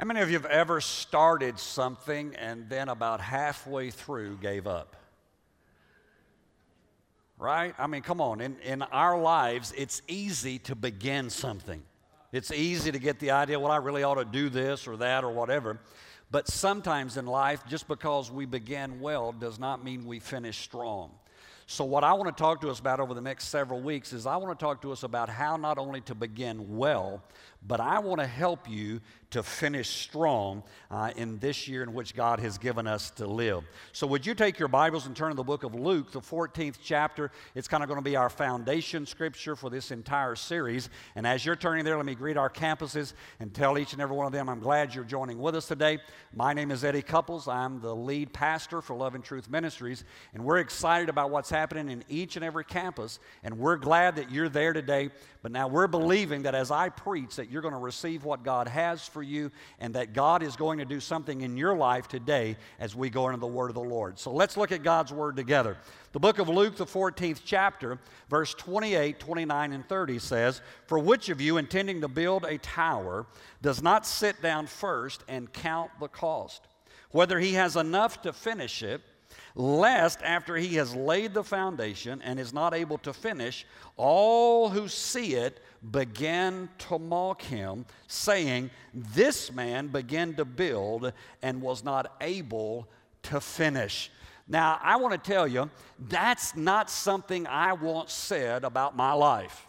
How many of you have ever started something and then about halfway through gave up? Right? I mean, come on. In, in our lives, it's easy to begin something. It's easy to get the idea, well, I really ought to do this or that or whatever. But sometimes in life, just because we begin well does not mean we finish strong. So, what I want to talk to us about over the next several weeks is I want to talk to us about how not only to begin well, but I want to help you to finish strong uh, in this year in which God has given us to live. So, would you take your Bibles and turn to the book of Luke, the 14th chapter? It's kind of going to be our foundation scripture for this entire series. And as you're turning there, let me greet our campuses and tell each and every one of them I'm glad you're joining with us today. My name is Eddie Cupples. I'm the lead pastor for Love and Truth Ministries, and we're excited about what's happening in each and every campus. And we're glad that you're there today. But now we're believing that as I preach, that you're going to receive what God has for you and that God is going to do something in your life today as we go into the Word of the Lord. So let's look at God's Word together. The book of Luke, the 14th chapter, verse 28, 29, and 30 says, For which of you, intending to build a tower, does not sit down first and count the cost, whether he has enough to finish it? lest after he has laid the foundation and is not able to finish, all who see it begin to mock him, saying, This man began to build and was not able to finish. Now, I want to tell you, that's not something I want said about my life.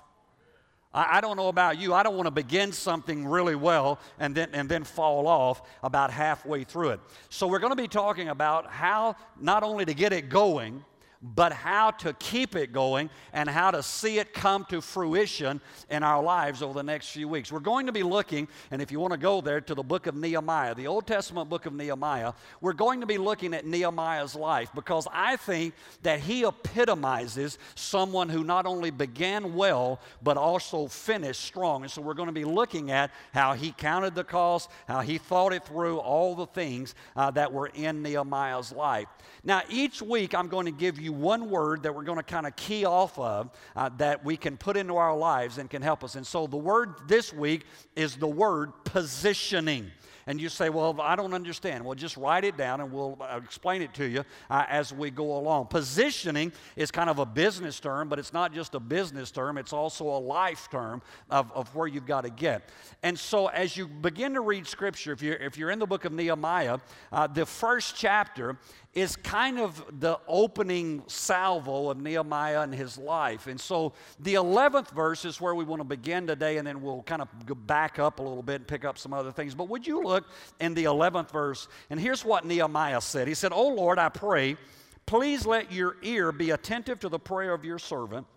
I don't know about you. I don't want to begin something really well and then, and then fall off about halfway through it. So, we're going to be talking about how not only to get it going, but how to keep it going and how to see it come to fruition in our lives over the next few weeks. We're going to be looking, and if you want to go there to the book of Nehemiah, the Old Testament book of Nehemiah, we're going to be looking at Nehemiah's life because I think that he epitomizes someone who not only began well, but also finished strong. And so we're going to be looking at how he counted the cost, how he thought it through, all the things uh, that were in Nehemiah's life. Now, each week I'm going to give you one word that we're going to kind of key off of uh, that we can put into our lives and can help us. And so the word this week is the word positioning. And you say, Well, I don't understand. Well, just write it down and we'll uh, explain it to you uh, as we go along. Positioning is kind of a business term, but it's not just a business term, it's also a life term of, of where you've got to get. And so, as you begin to read Scripture, if you're, if you're in the book of Nehemiah, uh, the first chapter is kind of the opening salvo of Nehemiah and his life. And so the 11th verse is where we want to begin today, and then we'll kind of go back up a little bit and pick up some other things. But would you look in the 11th verse? And here's what Nehemiah said He said, Oh Lord, I pray, please let your ear be attentive to the prayer of your servant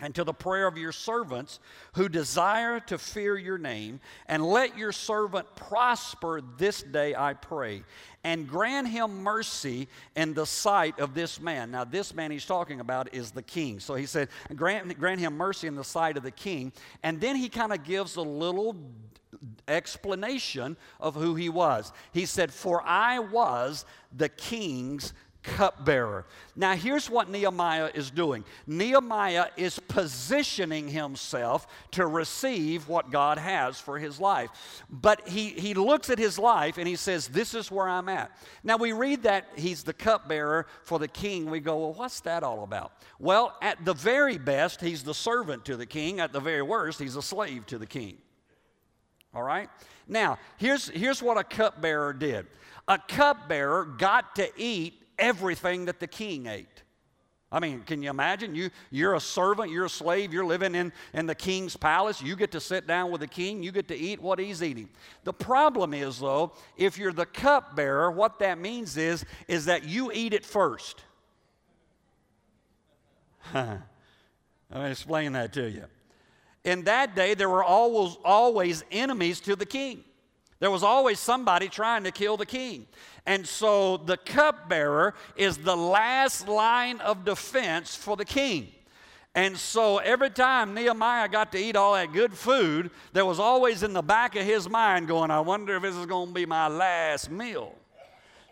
and to the prayer of your servants who desire to fear your name, and let your servant prosper this day, I pray, and grant him mercy in the sight of this man. Now, this man he's talking about is the king. So he said, grant, grant him mercy in the sight of the king. And then he kind of gives a little explanation of who he was. He said, For I was the king's cupbearer. Now, here's what Nehemiah is doing Nehemiah is positioning himself to receive what God has for his life. But he, he looks at his life and he says, This is where I'm at. Now, we read that he's the cupbearer for the king. We go, Well, what's that all about? Well, at the very best, he's the servant to the king. At the very worst, he's a slave to the king. All right? Now, here's, here's what a cupbearer did a cupbearer got to eat everything that the king ate. I mean, can you imagine? You, you're a servant, you're a slave, you're living in, in the king's palace. You get to sit down with the king, you get to eat what he's eating. The problem is, though, if you're the cupbearer, what that means is, is that you eat it first. Let me explain that to you. In that day, there were always, always enemies to the king. There was always somebody trying to kill the king. And so the cupbearer is the last line of defense for the king. And so every time Nehemiah got to eat all that good food, there was always in the back of his mind going, I wonder if this is going to be my last meal.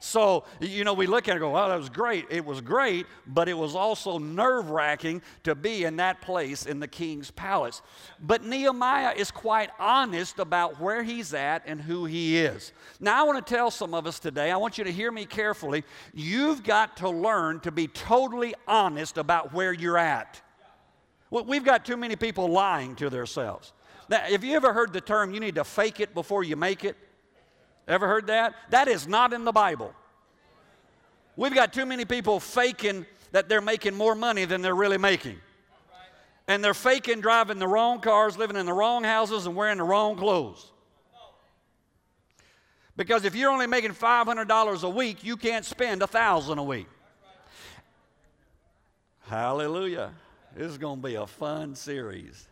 So, you know, we look at it and go, well, that was great. It was great, but it was also nerve wracking to be in that place in the king's palace. But Nehemiah is quite honest about where he's at and who he is. Now, I want to tell some of us today, I want you to hear me carefully. You've got to learn to be totally honest about where you're at. We've got too many people lying to themselves. Now, have you ever heard the term, you need to fake it before you make it? Ever heard that? That is not in the Bible. We've got too many people faking that they're making more money than they're really making. And they're faking driving the wrong cars, living in the wrong houses, and wearing the wrong clothes. Because if you're only making $500 a week, you can't spend 1000 a week. Hallelujah. This is going to be a fun series.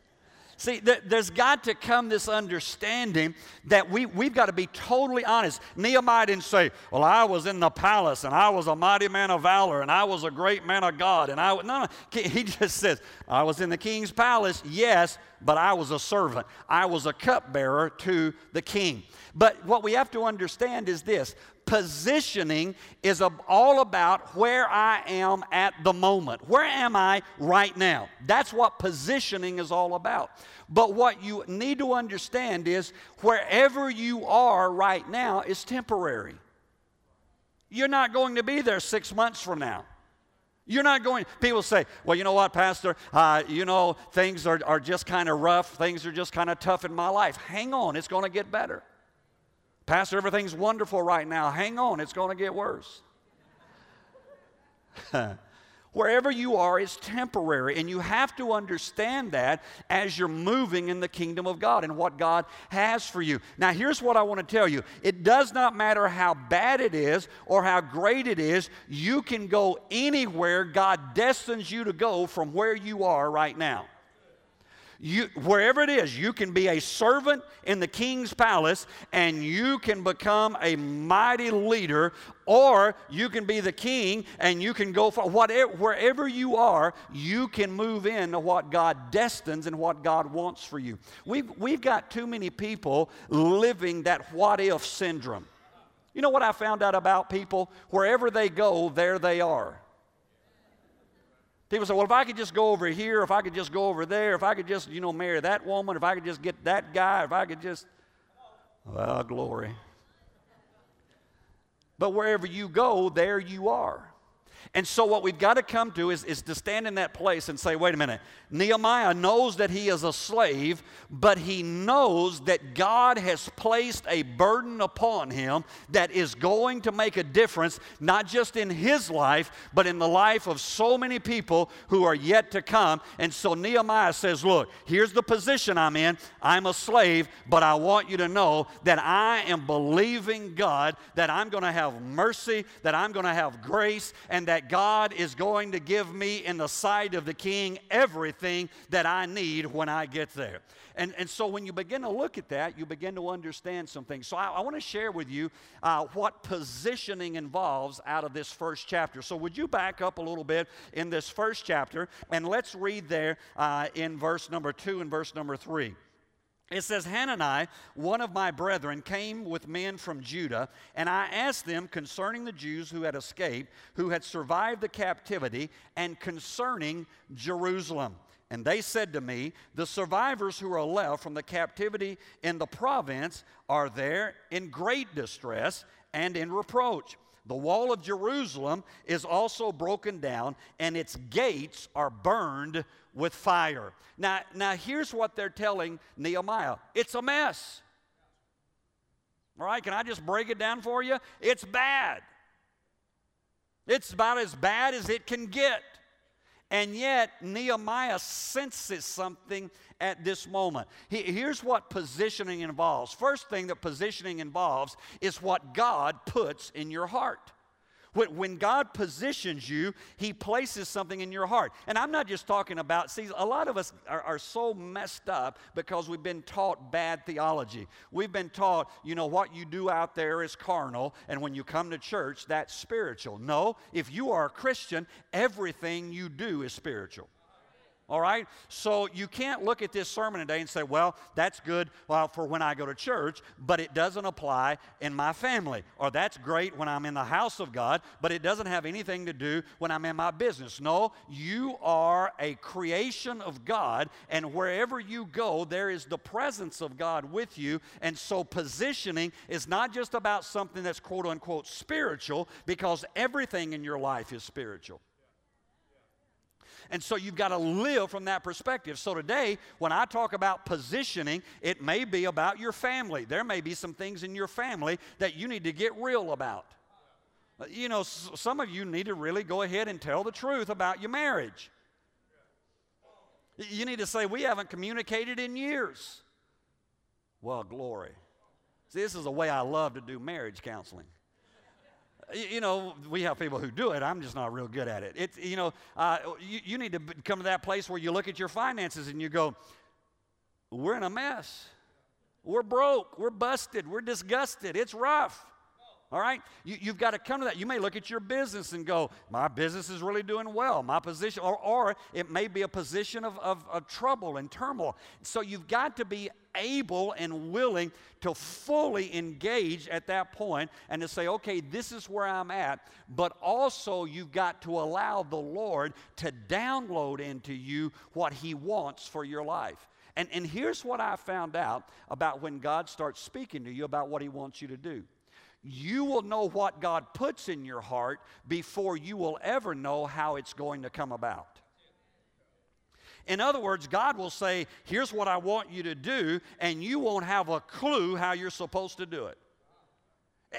See, th- there's got to come this understanding that we, we've got to be totally honest. Nehemiah didn't say, Well, I was in the palace and I was a mighty man of valor and I was a great man of God. And I, no, no. He just says, I was in the king's palace, yes, but I was a servant. I was a cupbearer to the king. But what we have to understand is this positioning is all about where I am at the moment. Where am I right now? That's what positioning is all about. But what you need to understand is wherever you are right now is temporary. You're not going to be there six months from now. You're not going, people say, well, you know what, Pastor, uh, you know, things are, are just kind of rough, things are just kind of tough in my life. Hang on, it's going to get better. Pastor, everything's wonderful right now. Hang on, it's going to get worse. Wherever you are is temporary, and you have to understand that as you're moving in the kingdom of God and what God has for you. Now, here's what I want to tell you it does not matter how bad it is or how great it is, you can go anywhere God destines you to go from where you are right now. You, wherever it is, you can be a servant in the king's palace and you can become a mighty leader, or you can be the king and you can go for whatever, wherever you are, you can move into what God destines and what God wants for you. We've, we've got too many people living that what if syndrome. You know what I found out about people? Wherever they go, there they are. People say, well, if I could just go over here, if I could just go over there, if I could just, you know, marry that woman, if I could just get that guy, if I could just, well, glory. But wherever you go, there you are. And so, what we've got to come to is, is to stand in that place and say, wait a minute, Nehemiah knows that he is a slave, but he knows that God has placed a burden upon him that is going to make a difference, not just in his life, but in the life of so many people who are yet to come. And so, Nehemiah says, Look, here's the position I'm in. I'm a slave, but I want you to know that I am believing God that I'm going to have mercy, that I'm going to have grace, and that God is going to give me in the sight of the king everything that I need when I get there. And, and so when you begin to look at that, you begin to understand some things. So I, I want to share with you uh, what positioning involves out of this first chapter. So would you back up a little bit in this first chapter and let's read there uh, in verse number two and verse number three. It says, Hanani, one of my brethren, came with men from Judah, and I asked them concerning the Jews who had escaped, who had survived the captivity, and concerning Jerusalem. And they said to me, The survivors who are left from the captivity in the province are there in great distress and in reproach. The wall of Jerusalem is also broken down, and its gates are burned with fire. Now, now here's what they're telling Nehemiah it's a mess. All right, can I just break it down for you? It's bad. It's about as bad as it can get. And yet, Nehemiah senses something at this moment. He, here's what positioning involves. First thing that positioning involves is what God puts in your heart. When God positions you, He places something in your heart. And I'm not just talking about, see, a lot of us are, are, so messed up because we've been taught bad theology. We've been taught, you know, what you do out there is carnal, and when you come to church, that's spiritual. No, if you are a Christian, everything you do is spiritual. All right? So you can't look at this sermon today and say, well, that's good well, for when I go to church, but it doesn't apply in my family. Or that's great when I'm in the house of God, but it doesn't have anything to do when I'm in my business. No, you are a creation of God, and wherever you go, there is the presence of God with you. And so positioning is not just about something that's quote unquote spiritual, because everything in your life is spiritual. And so you've got to live from that perspective. So today, when I talk about positioning, it may be about your family. There may be some things in your family that you need to get real about. Uh, you know, some of you need to really go ahead and tell the truth about your marriage. You need to say, We haven't communicated in years. Well, glory. See, this is a way I love to do marriage counseling you know, we have people who do it. I'm just not real good at it. It's, you know, uh, you, you need to come to that place where you look at your finances and you go, we're in a mess. We're broke. We're busted. We're disgusted. It's rough. All right? You, have got to come to that. You may look at your business and go, My business is really doing well. My position, or, or it may be a position of, of, of trouble and turmoil. So you've got to be able and willing to fully engage at that point and to say, okay, this is where I'm at. But also, you've got to allow the Lord to download into you what He wants for your life. And, and here's what I found out about when God starts speaking to you about what He wants you to do you will know what God puts in your heart before you will ever know how it's going to come about. In other words, God will say, Here's what I want you to do, and you won't have a clue how you're supposed to do it.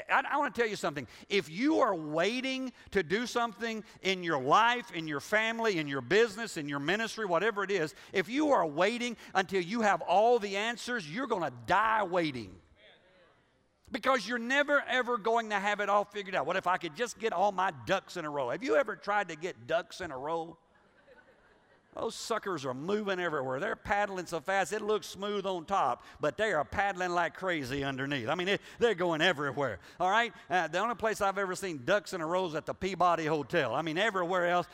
I, I want to tell you something. If you are waiting to do something in your life, in your family, in your business, in your ministry, whatever it is, if you are waiting until you have all the answers, you're going to die waiting because you're never ever going to have it all figured out. What if I could just get all my ducks in a row? Have you ever tried to get ducks in a row? Those suckers are moving everywhere. They're paddling so fast it looks smooth on top, but they are paddling like crazy underneath. I mean, it, they're going everywhere. All right? Uh, the only place I've ever seen ducks in a row is at the Peabody Hotel. I mean, everywhere else,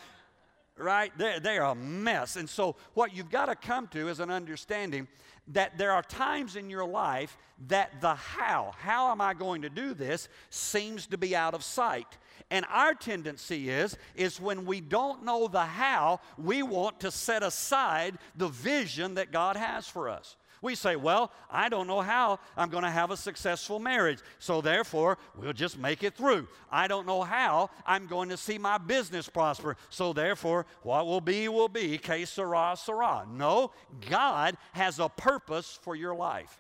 right? They're, they're a mess. And so, what you've got to come to is an understanding that there are times in your life that the how, how am I going to do this, seems to be out of sight. And our tendency is is when we don't know the how, we want to set aside the vision that God has for us. We say, well, I don't know how I'm going to have a successful marriage, so therefore we'll just make it through. I don't know how I'm going to see my business prosper, so therefore what will be will be. Que sera. No, God has a purpose for your life.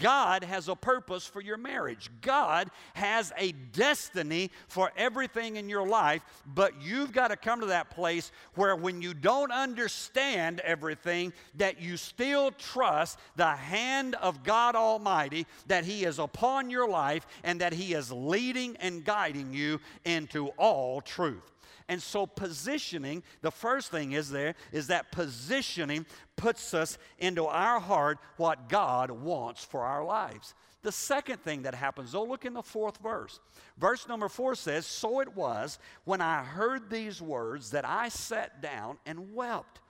God has a purpose for your marriage. God has a destiny for everything in your life, but you've got to come to that place where when you don't understand everything, that you still trust the hand of God Almighty, that He is upon your life and that He is leading and guiding you into all truth. And so, positioning, the first thing is there, is that positioning puts us into our heart what God wants for our lives. The second thing that happens, though, look in the fourth verse. Verse number four says, So it was when I heard these words that I sat down and wept,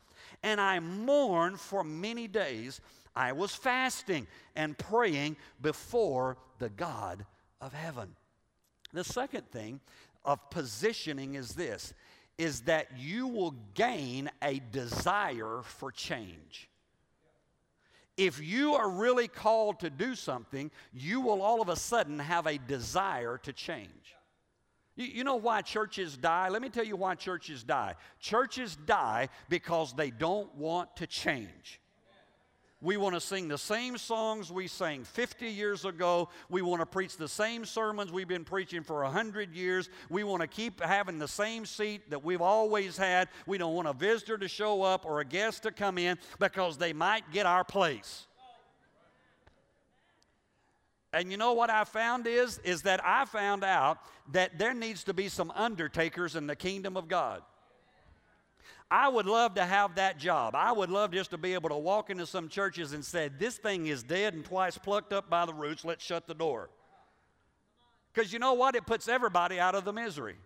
and I mourned for many days. I was fasting and praying before the God of heaven. The second thing of positioning is this is that you will gain a desire for change. If you are really called to do something, you will all of a sudden have a desire to change. You, you, know why churches die? Let me tell you why churches die. Churches die because they don't want to change. We want to sing the same songs we sang 50 years ago. We want to preach the same sermons we've been preaching for 100 years. We want to keep having the same seat that we've always had. We don't want a visitor to show up or a guest to come in because they might get our place. And you know what I found is is that I found out that there needs to be some undertakers in the kingdom of God. I would love to have that job. I would love just to be able to walk into some churches and say, This thing is dead and twice plucked up by the roots, let's shut the door. Because you know what? It puts everybody out of the misery.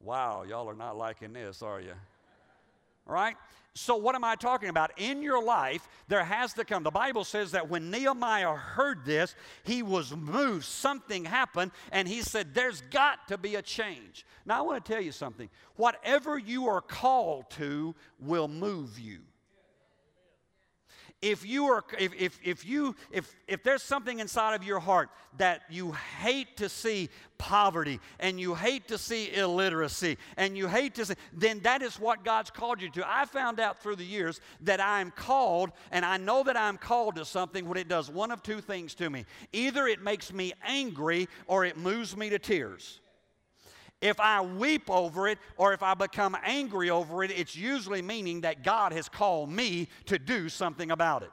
Wow, y'all are not liking this, are you? Right? So, what am I talking about? In your life, there has to come. The Bible says that when Nehemiah heard this, he was moved. Something happened, and he said, There's got to be a change. Now, I want to tell you something. Whatever you are called to will move you if you are if, if, if you if if there's something inside of your heart that you hate to see poverty and you hate to see illiteracy and you hate to see then that is what god's called you to. I found out through the years that i'm called and i know that i'm called to something when it does one of two things to me. Either it makes me angry or it moves me to tears if I weep over it or if I become angry over it, it's usually meaning that God has called me to do something about it.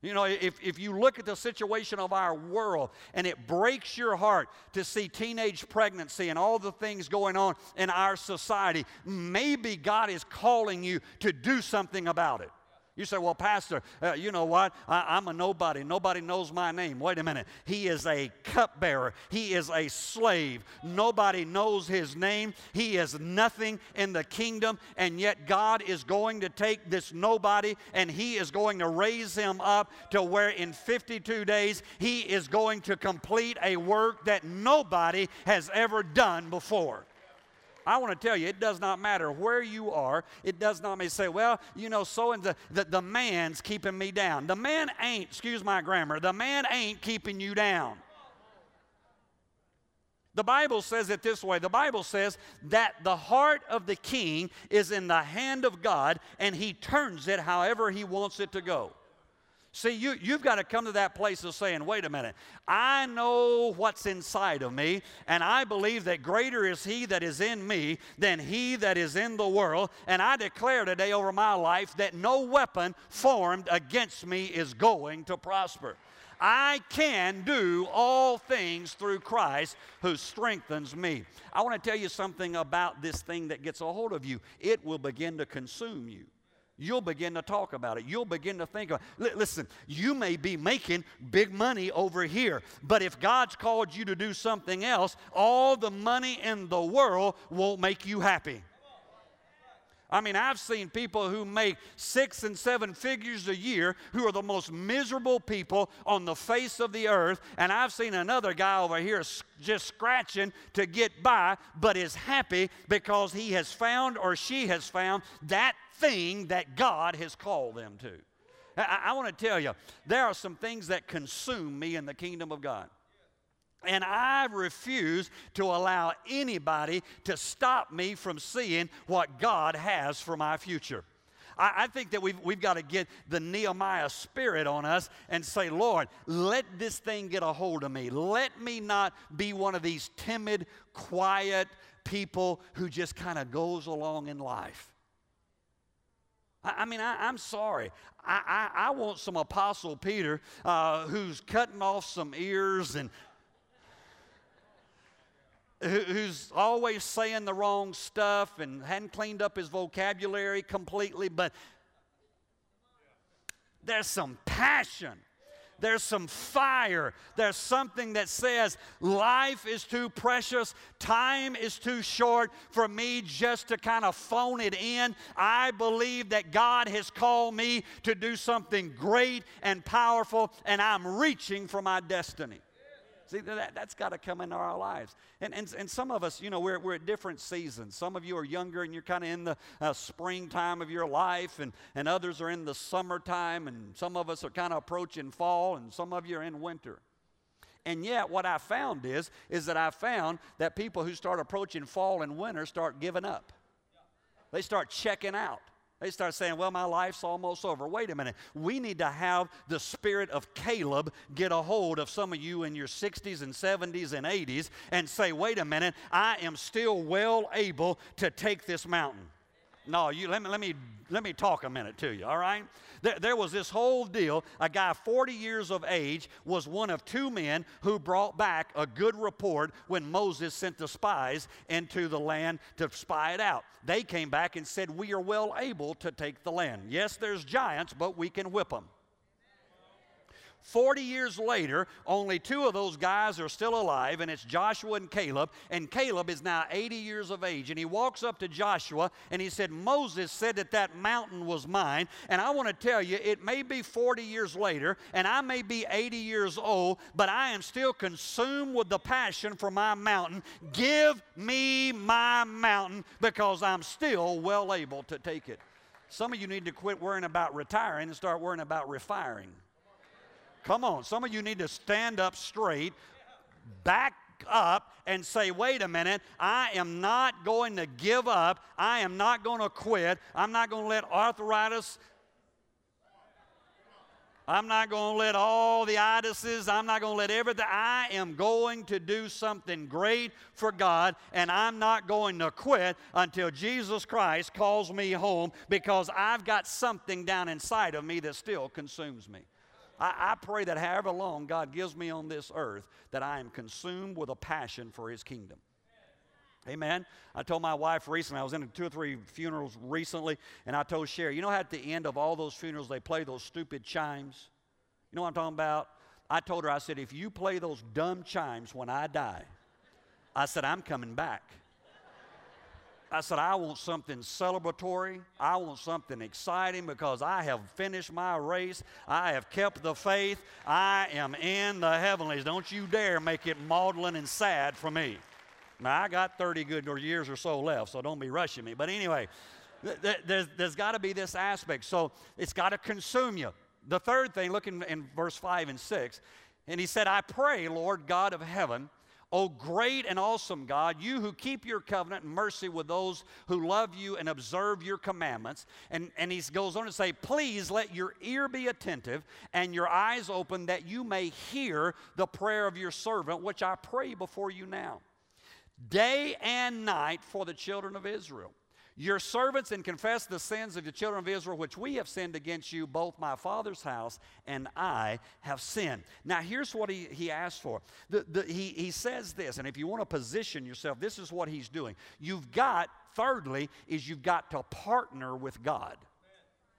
You know, if, if you look at the situation of our world and it breaks your heart to see teenage pregnancy and all the things going on in our society, maybe God is calling you to do something about it. You say, well, Pastor, uh, you know what? I, am a nobody. Nobody knows my name. Wait a minute. He is a cupbearer, he is a slave. Nobody knows his name. He is nothing in the kingdom, and yet God is going to take this nobody and he is going to raise him up to where in 52 days he is going to complete a work that nobody has ever done before. I want to tell you, it does not matter where you are. It does not mean say, well, you know, so and the, the, the man's keeping me down. The man ain't, excuse my grammar, the man ain't keeping you down. The Bible says it this way the Bible says that the heart of the king is in the hand of God and he turns it however he wants it to go. See, you, you've got to come to that place of saying, wait a minute, I know what's inside of me, and I believe that greater is He that is in me than He that is in the world. And I declare today over my life that no weapon formed against me is going to prosper. I can do all things through Christ who strengthens me. I want to tell you something about this thing that gets a hold of you. It will begin to consume you. You'll begin to talk about it. You'll begin to think about it. Listen, you may be making big money over here, but if God's called you to do something else, all the money in the world won't make you happy. I mean, I've seen people who make six and seven figures a year who are the most miserable people on the face of the earth. And I've seen another guy over here just scratching to get by, but is happy because he has found or she has found that thing that God has called them to. I, I want to tell you, there are some things that consume me in the kingdom of God. And I refuse to allow anybody to stop me from seeing what God has for my future. I, I, think that we've, we've got to get the Nehemiah spirit on us and say, Lord, let this thing get a hold of me. Let me not be one of these timid, quiet people who just kind of goes along in life. I, mean, I, am sorry. I, I, I, want some Apostle Peter uh, who's cutting off some ears and who's always saying the wrong stuff and hadn't cleaned up his vocabulary completely, but there's some passion there's some fire. There's something that says life is too precious, time is too short for me just to kind of phone it in. I believe that God has called me to do something great and powerful, and I'm reaching for my destiny. See, that, that's got to come into our lives. And, and, and some of us, you know, we're, we're at different seasons. Some of you are younger and you're kind of in the uh, springtime of your life, and, and others are in the summertime, and some of us are kind of approaching fall, and some of you are in winter. And yet, what I found is, is that I found that people who start approaching fall and winter start giving up. They start checking out. They start saying, Well, my life's almost over. Wait a minute. We need to have the spirit of Caleb get a hold of some of you in your 60s and 70s and 80s and say, Wait a minute, I am still well able to take this mountain. No, you let me let me let me talk a minute to you, all right? There, there, was this whole deal. A guy 40 years of age was one of two men who brought back a good report when Moses sent the spies into the land to spy it out. They came back and said, We are well able to take the land. Yes, there's giants, but we can whip them. 40 years later, only two of those guys are still alive, and it's Joshua and Caleb. And Caleb is now 80 years of age. And he walks up to Joshua and he said, Moses said that that mountain was mine. And I want to tell you, it may be 40 years later, and I may be 80 years old, but I am still consumed with the passion for my mountain. Give me my mountain because I'm still well able to take it. Some of you need to quit worrying about retiring and start worrying about refiring. Come on, some of you need to stand up straight, back up, and say, wait a minute, I am not going to give up. I am not going to quit. I'm not going to let arthritis. I'm not going to let all the itises, I'm not going to let everything. I am going to do something great for God, and I'm not going to quit until Jesus Christ calls me home because I've got something down inside of me that still consumes me. I, I pray that however long God gives me on this earth, that I am consumed with a passion for His kingdom. Amen. I told my wife recently, I was in two or three funerals recently, and I told Sherry, you know how at the end of all those funerals they play those stupid chimes? You know what I'm talking about? I told her, I said, if you play those dumb chimes when I die, I said, I'm coming back. I said, I want something celebratory. I want something exciting because I have finished my race. I have kept the faith. I am in the heavenlies. Don't you dare make it maudlin and sad for me. Now, I got 30 good years or so left, so don't be rushing me. But anyway, there's, there's got to be this aspect. So it's got to consume you. The third thing, look in, in verse 5 and 6, and he said, I pray, Lord God of heaven, O great and awesome God, you who keep your covenant and mercy with those who love you and observe your commandments. And, and he goes on to say, Please let your ear be attentive and your eyes open that you may hear the prayer of your servant, which I pray before you now, day and night for the children of Israel your servants and confess the sins of the children of Israel, which we have sinned against you, both my father's house and I have sinned. Now, here's what he, he asked for. The, the, he, he says this, and if you want to position yourself, this is what he's doing. You've got, thirdly, is you've got to partner with God.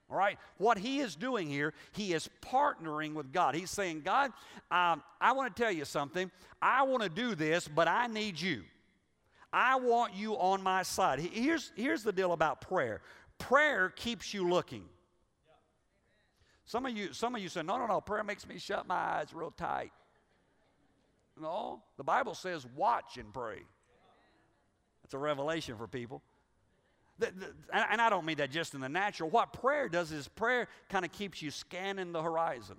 All right? What he is doing here, he is partnering with God. He's saying, God, um, I want to tell you something. I want to do this, but I need you. I want you on my side. Here's, here's the deal about prayer prayer keeps you looking. Some of you, some of you say, no, no, no, prayer makes me shut my eyes real tight. No, the Bible says watch and pray. That's a revelation for people. The, the, and I don't mean that just in the natural. What prayer does is prayer kind of keeps you scanning the horizon.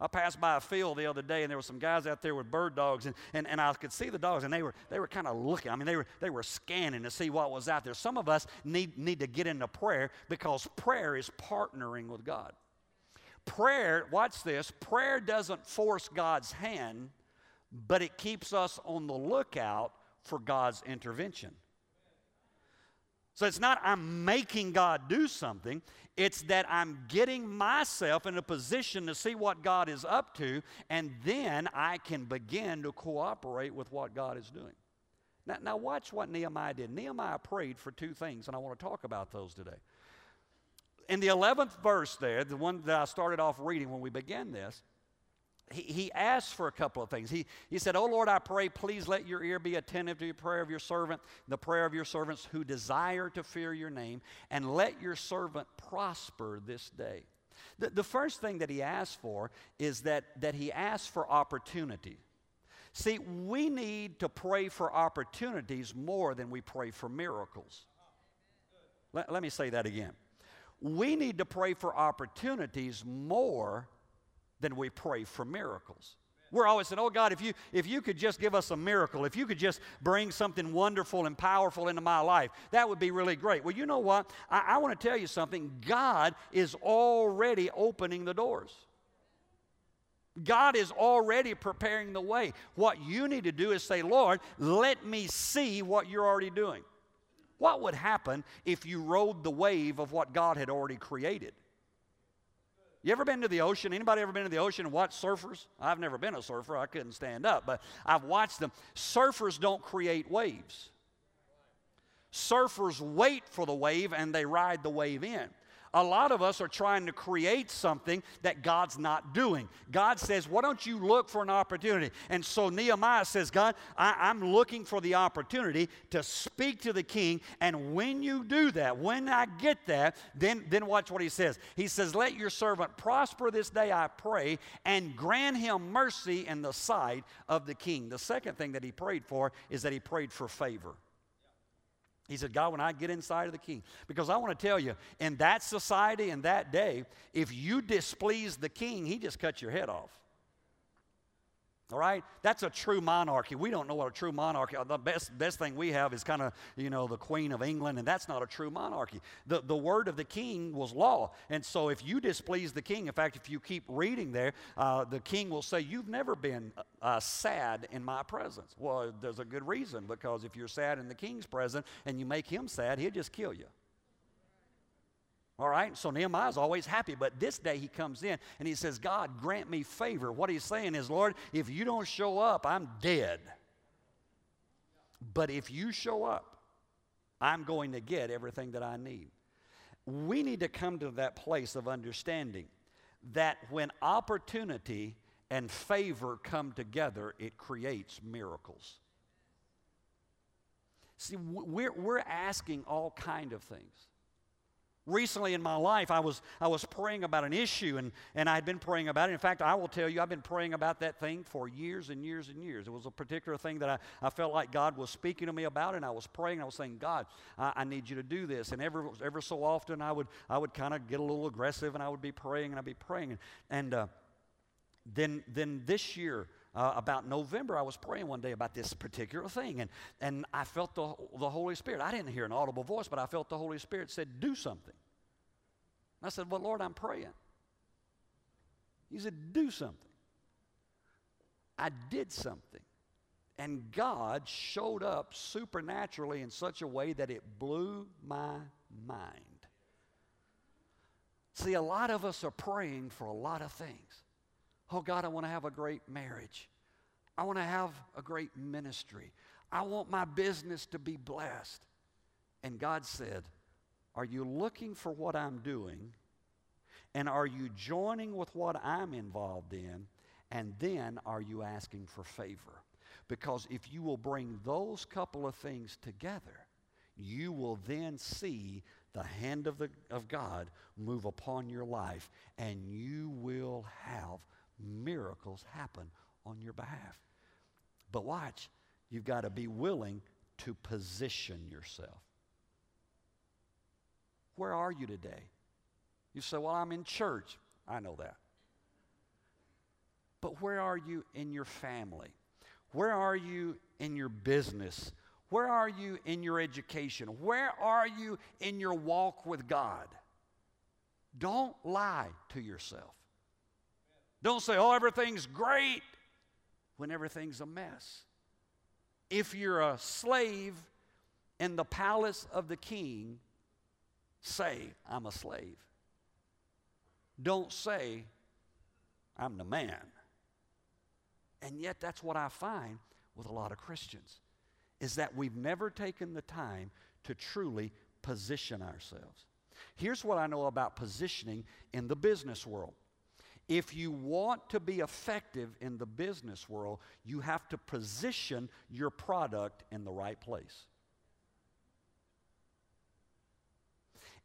I passed by a field the other day and there were some guys out there with bird dogs and, and, and I could see the dogs and they were, they were kind of looking. I mean, they were, they were scanning to see what was out there. Some of us need, need to get into prayer because prayer is partnering with God. Prayer, watch this, prayer doesn't force God's hand, but it keeps us on the lookout for God's intervention. So it's not I'm making God do something, it's that I'm getting myself in a position to see what God is up to, and then I can begin to cooperate with what God is doing. Now, now watch what Nehemiah did. Nehemiah prayed for two things, and I want to talk about those today. In the 11th verse there, the one that I started off reading when we began this, he, he asked for a couple of things. He, he said, Oh Lord, I pray, please let your ear be attentive to the prayer of your servant, the prayer of your servants who desire to fear your name, and let your servant prosper this day. The, the first thing that he asked for is that, that he asked for opportunity. See, we need to pray for opportunities more than we pray for miracles. Let, let me say that again. We need to pray for opportunities more than we pray for miracles. We're always saying, Oh God, if you, if you could just give us a miracle, if you could just bring something wonderful and powerful into my life, that would be really great. Well, you know what? I, I want to tell you something. God is already opening the doors. God is already preparing the way. What you need to do is say, Lord, let me see what you're already doing. What would happen if you rode the wave of what God had already created? You ever been to the ocean? Anybody ever been to the ocean and watched surfers? I've never been a surfer. I couldn't stand up, but I've watched them. Surfers don't create waves. Surfers wait for the wave and they ride the wave in. A lot of us are trying to create something that God's not doing. God says, Why don't you look for an opportunity? And so Nehemiah says, God, I, am looking for the opportunity to speak to the king. And when you do that, when I get that, then, then watch what he says. He says, Let your servant prosper this day, I pray, and grant him mercy in the sight of the king. The second thing that he prayed for is that he prayed for favor. He said, God, when I get inside of the king, because I want to tell you, in that society, in that day, if you displease the king, he just cuts your head off. All right? That's a true monarchy. We don't know what a true monarchy The best, best thing we have is kind of, you know, the Queen of England, and that's not a true monarchy. The, the word of the king was law. And so if you displease the king, in fact, if you keep reading there, uh, the king will say, You've never been uh, sad in my presence. Well, there's a good reason, because if you're sad in the king's presence and you make him sad, he'll just kill you. All right, so Nehemiah's always happy, but this day he comes in and he says, God, grant me favor. What he's saying is, Lord, if you don't show up, I'm dead. But if you show up, I'm going to get everything that I need. We need to come to that place of understanding that when opportunity and favor come together, it creates miracles. See, we're, we're asking all kind of things. Recently in my life, I was, I was praying about an issue and, and I had been praying about it. In fact, I will tell you, I've been praying about that thing for years and years and years. It was a particular thing that I, I felt like God was speaking to me about, and I was praying. I was saying, God, I, I need you to do this. And ever, ever so often, I would, I would kind of get a little aggressive and I would be praying and I'd be praying. And, and uh, then, then this year, uh, about November, I was praying one day about this particular thing, and, and I felt the, the Holy Spirit. I didn't hear an audible voice, but I felt the Holy Spirit said, Do something. I said, Well, Lord, I'm praying. He said, Do something. I did something. And God showed up supernaturally in such a way that it blew my mind. See, a lot of us are praying for a lot of things. Oh, God, I want to have a great marriage. I want to have a great ministry. I want my business to be blessed. And God said, Are you looking for what I'm doing? And are you joining with what I'm involved in? And then are you asking for favor? Because if you will bring those couple of things together, you will then see the hand of, the, of God move upon your life, and you will have miracles happen on your behalf. But watch, you've got to be willing to position yourself. Where are you today? You say, Well, I'm in church. I know that. But where are you in your family? Where are you in your business? Where are you in your education? Where are you in your walk with God? Don't lie to yourself. Don't say, oh, everything's great when everything's a mess. If you're a slave in the palace of the king, say, I'm a slave. Don't say, I'm the man. And yet, that's what I find with a lot of Christians is that we've never taken the time to truly position ourselves. Here's what I know about positioning in the business world. If you want to be effective in the business world, you have to position your product in the right place.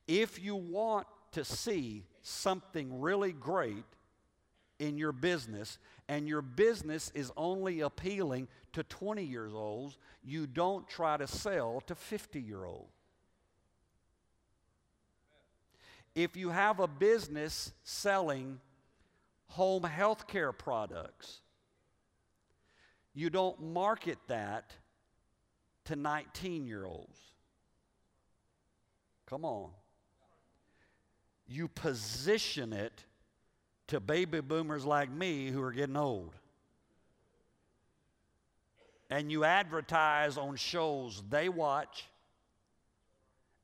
If you want to see something really great in your business and your business is only appealing to 20 years olds, you don't try to sell to 50 year olds. If you have a business selling home health care products, you don't market that to 19 year olds. Come on you position it to baby boomers like me who are getting old. And you advertise on shows they watch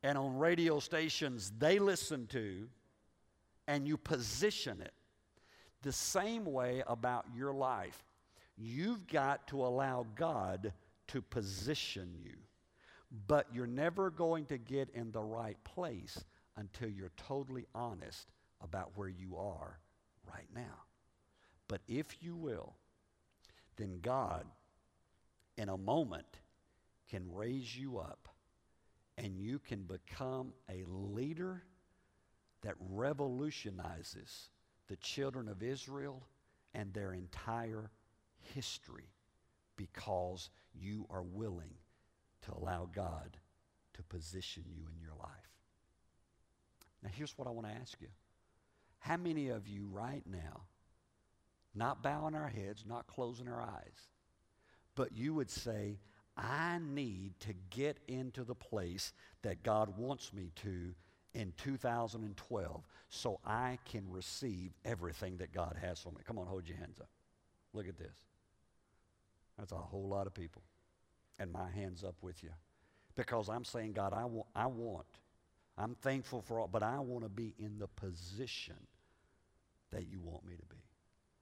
and on radio stations they listen to, and you position it the same way about your life. You've got to allow God to position you, but you're never going to get in the right place until you're totally honest about where you are right now. But if you will, then God, in a moment, can raise you up and you can become a leader that revolutionizes the children of Israel and their entire history because you are willing to allow God to position you in your life. Now, here's what I want to ask you How many of you right now, not bowing our heads, not closing our eyes, but you would say, I need to get into the place that God wants me to in 2012 so I can receive everything that God has for me. Come on, hold your hands up. Look at this. That's a whole lot of people. And my hand's up with you. Because I'm saying, God, I want, I want, I'm thankful for all, but I want to be in the position that you want me to be.